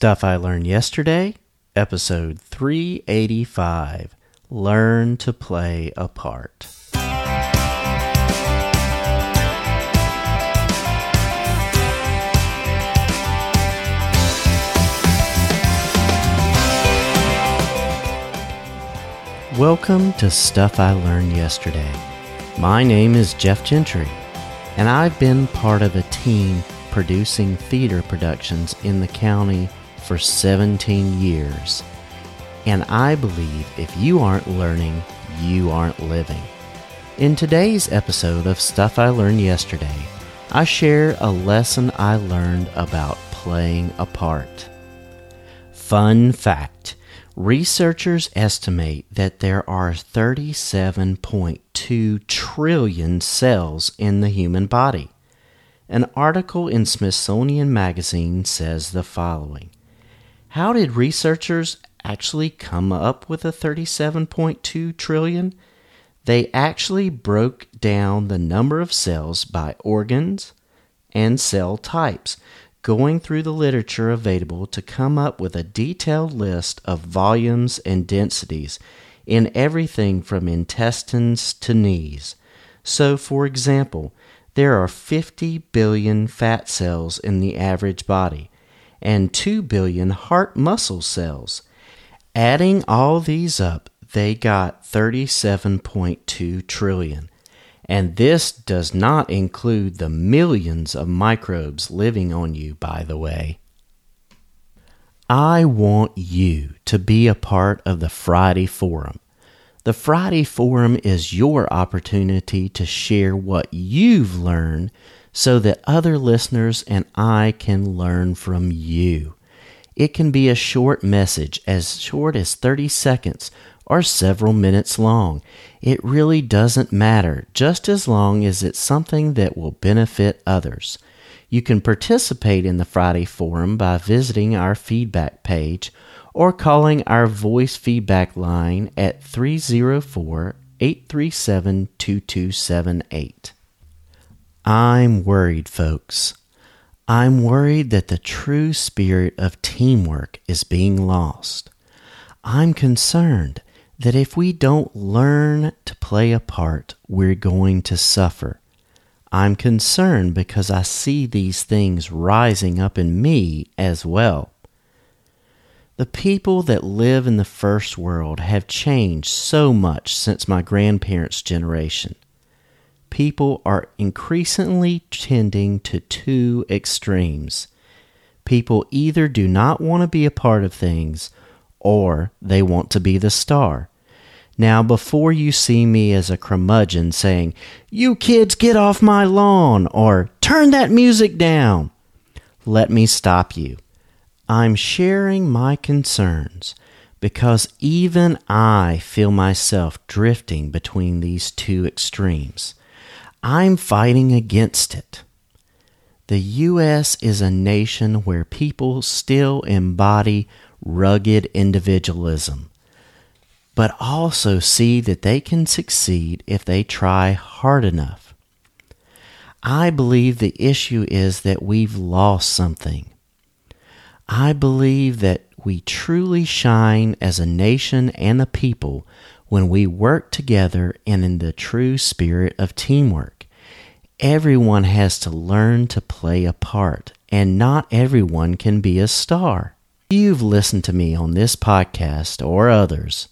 Stuff I Learned Yesterday, Episode 385 Learn to Play a Part. Welcome to Stuff I Learned Yesterday. My name is Jeff Gentry, and I've been part of a team producing theater productions in the county for 17 years. And I believe if you aren't learning, you aren't living. In today's episode of Stuff I Learned Yesterday, I share a lesson I learned about playing a part. Fun fact researchers estimate that there are 37.2 trillion cells in the human body. An article in Smithsonian Magazine says the following How did researchers actually come up with a 37.2 trillion? They actually broke down the number of cells by organs and cell types, going through the literature available to come up with a detailed list of volumes and densities in everything from intestines to knees. So, for example, there are 50 billion fat cells in the average body and 2 billion heart muscle cells. Adding all these up, they got 37.2 trillion. And this does not include the millions of microbes living on you, by the way. I want you to be a part of the Friday Forum. The Friday Forum is your opportunity to share what you've learned so that other listeners and I can learn from you. It can be a short message, as short as 30 seconds or several minutes long. It really doesn't matter, just as long as it's something that will benefit others. You can participate in the Friday Forum by visiting our feedback page or calling our voice feedback line at 304 837 2278. I'm worried, folks. I'm worried that the true spirit of teamwork is being lost. I'm concerned that if we don't learn to play a part, we're going to suffer. I'm concerned because I see these things rising up in me as well. The people that live in the first world have changed so much since my grandparents' generation. People are increasingly tending to two extremes. People either do not want to be a part of things or they want to be the star. Now, before you see me as a curmudgeon saying, You kids get off my lawn, or Turn that music down, let me stop you. I'm sharing my concerns because even I feel myself drifting between these two extremes. I'm fighting against it. The U.S. is a nation where people still embody rugged individualism, but also see that they can succeed if they try hard enough. I believe the issue is that we've lost something. I believe that we truly shine as a nation and a people when we work together and in the true spirit of teamwork. Everyone has to learn to play a part, and not everyone can be a star. You've listened to me on this podcast or others,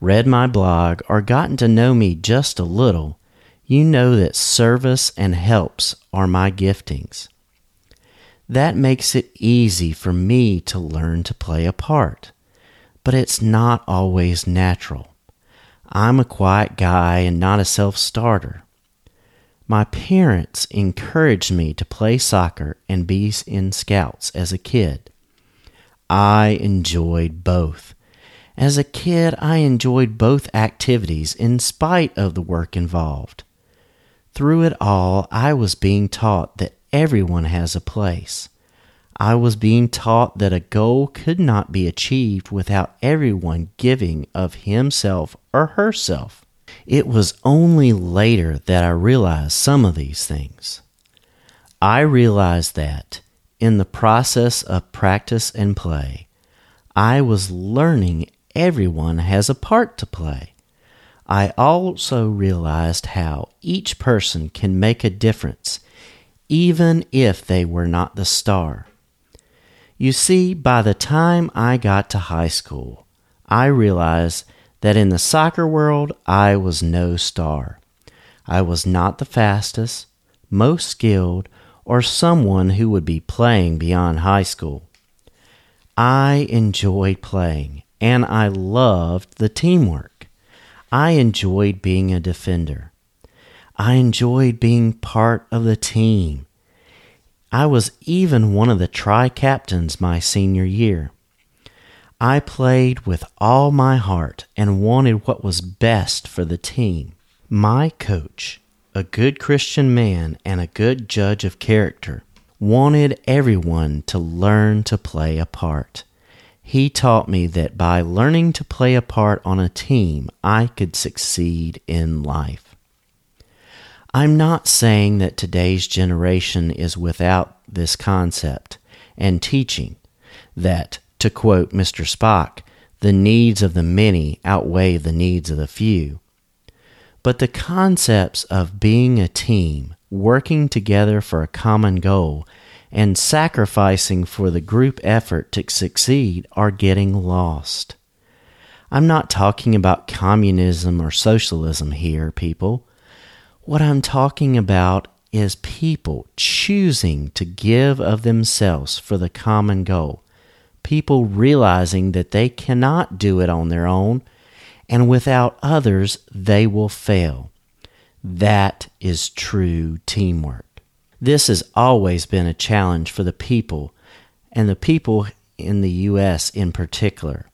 read my blog, or gotten to know me just a little, you know that service and helps are my giftings. That makes it easy for me to learn to play a part. But it's not always natural. I'm a quiet guy and not a self starter. My parents encouraged me to play soccer and be in scouts as a kid. I enjoyed both. As a kid, I enjoyed both activities in spite of the work involved. Through it all, I was being taught that everyone has a place. I was being taught that a goal could not be achieved without everyone giving of himself or herself. It was only later that I realized some of these things. I realized that, in the process of practice and play, I was learning everyone has a part to play. I also realized how each person can make a difference, even if they were not the star. You see, by the time I got to high school, I realized that in the soccer world I was no star. I was not the fastest, most skilled, or someone who would be playing beyond high school. I enjoyed playing, and I loved the teamwork. I enjoyed being a defender. I enjoyed being part of the team. I was even one of the tri captains my senior year. I played with all my heart and wanted what was best for the team. My coach, a good Christian man and a good judge of character, wanted everyone to learn to play a part. He taught me that by learning to play a part on a team, I could succeed in life. I'm not saying that today's generation is without this concept and teaching that to quote Mr. Spock, the needs of the many outweigh the needs of the few. But the concepts of being a team, working together for a common goal, and sacrificing for the group effort to succeed are getting lost. I'm not talking about communism or socialism here, people. What I'm talking about is people choosing to give of themselves for the common goal people realizing that they cannot do it on their own, and without others, they will fail. That is true teamwork. This has always been a challenge for the people, and the people in the U.S. in particular.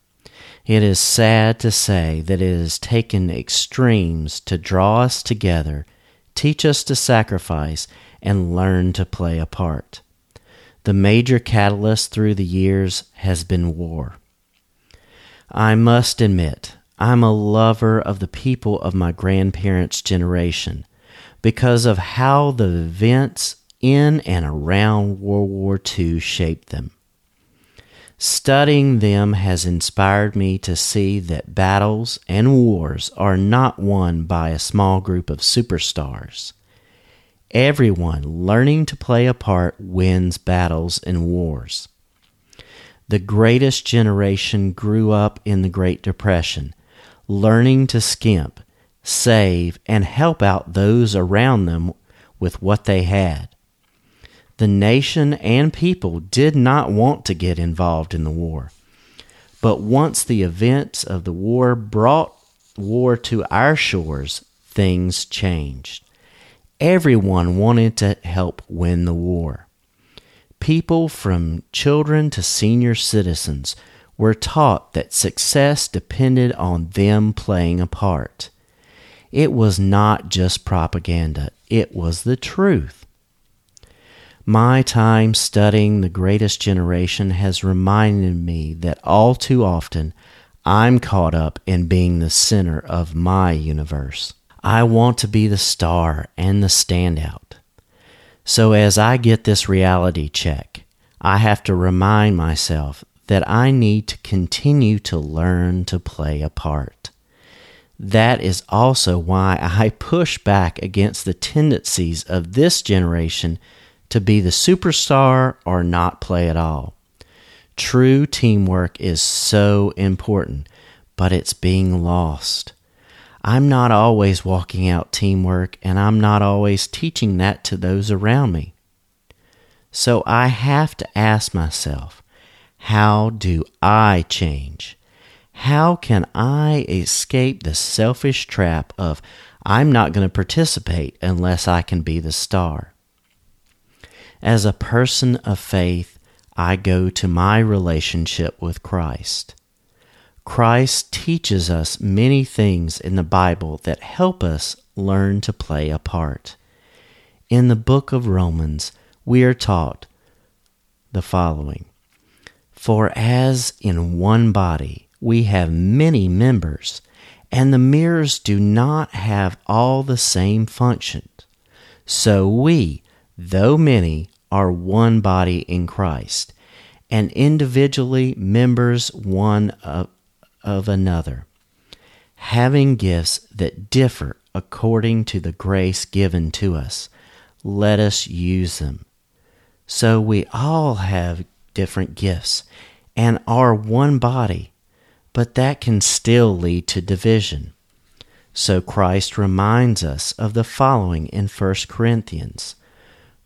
It is sad to say that it has taken extremes to draw us together, teach us to sacrifice, and learn to play a part. The major catalyst through the years has been war. I must admit, I'm a lover of the people of my grandparents' generation because of how the events in and around World War II shaped them. Studying them has inspired me to see that battles and wars are not won by a small group of superstars. Everyone learning to play a part wins battles and wars. The greatest generation grew up in the Great Depression, learning to skimp, save, and help out those around them with what they had. The nation and people did not want to get involved in the war. But once the events of the war brought war to our shores, things changed. Everyone wanted to help win the war. People from children to senior citizens were taught that success depended on them playing a part. It was not just propaganda, it was the truth. My time studying the greatest generation has reminded me that all too often I'm caught up in being the center of my universe. I want to be the star and the standout. So as I get this reality check, I have to remind myself that I need to continue to learn to play a part. That is also why I push back against the tendencies of this generation to be the superstar or not play at all. True teamwork is so important, but it's being lost. I'm not always walking out teamwork, and I'm not always teaching that to those around me. So I have to ask myself, how do I change? How can I escape the selfish trap of I'm not going to participate unless I can be the star? As a person of faith, I go to my relationship with Christ. Christ teaches us many things in the Bible that help us learn to play a part. In the book of Romans, we are taught the following For as in one body we have many members, and the mirrors do not have all the same functions, so we, though many, are one body in Christ, and individually members one of, of another, having gifts that differ according to the grace given to us. Let us use them. So we all have different gifts and are one body, but that can still lead to division. So Christ reminds us of the following in 1 Corinthians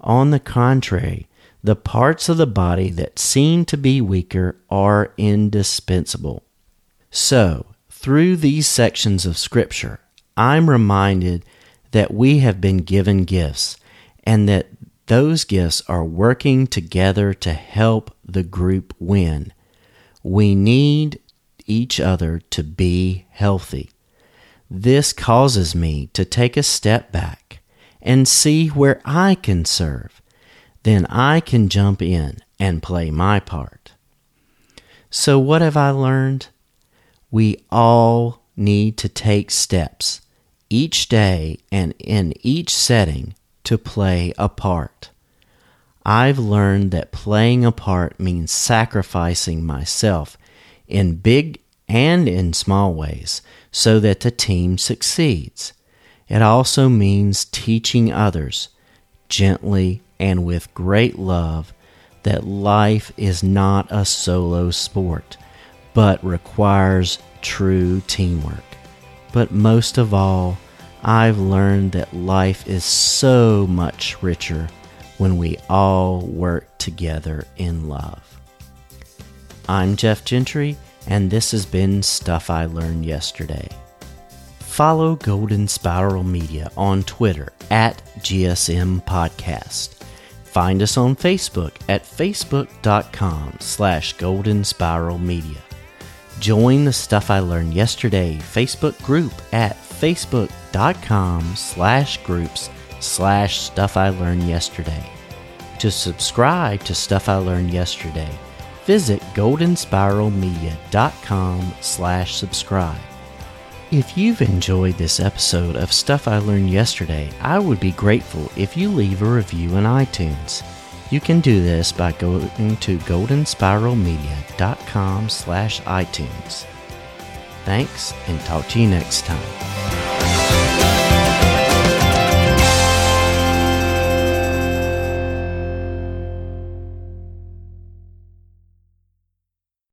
On the contrary, the parts of the body that seem to be weaker are indispensable. So, through these sections of Scripture, I'm reminded that we have been given gifts and that those gifts are working together to help the group win. We need each other to be healthy. This causes me to take a step back and see where I can serve. Then I can jump in and play my part. So, what have I learned? We all need to take steps each day and in each setting to play a part. I've learned that playing a part means sacrificing myself in big and in small ways so that the team succeeds. It also means teaching others gently and with great love that life is not a solo sport, but requires true teamwork. But most of all, I've learned that life is so much richer when we all work together in love. I'm Jeff Gentry and this has been Stuff I Learned Yesterday. Follow Golden Spiral Media on Twitter at GSM Podcast. Find us on Facebook at facebook.com slash golden spiral media. Join the Stuff I Learned Yesterday Facebook group at facebook.com slash groups slash stuff I learned yesterday. To subscribe to Stuff I Learned Yesterday, visit goldenspiralmedia.com slash subscribe. If you've enjoyed this episode of Stuff I Learned Yesterday, I would be grateful if you leave a review in iTunes. You can do this by going to goldenspiralmedia.com slash iTunes. Thanks and talk to you next time.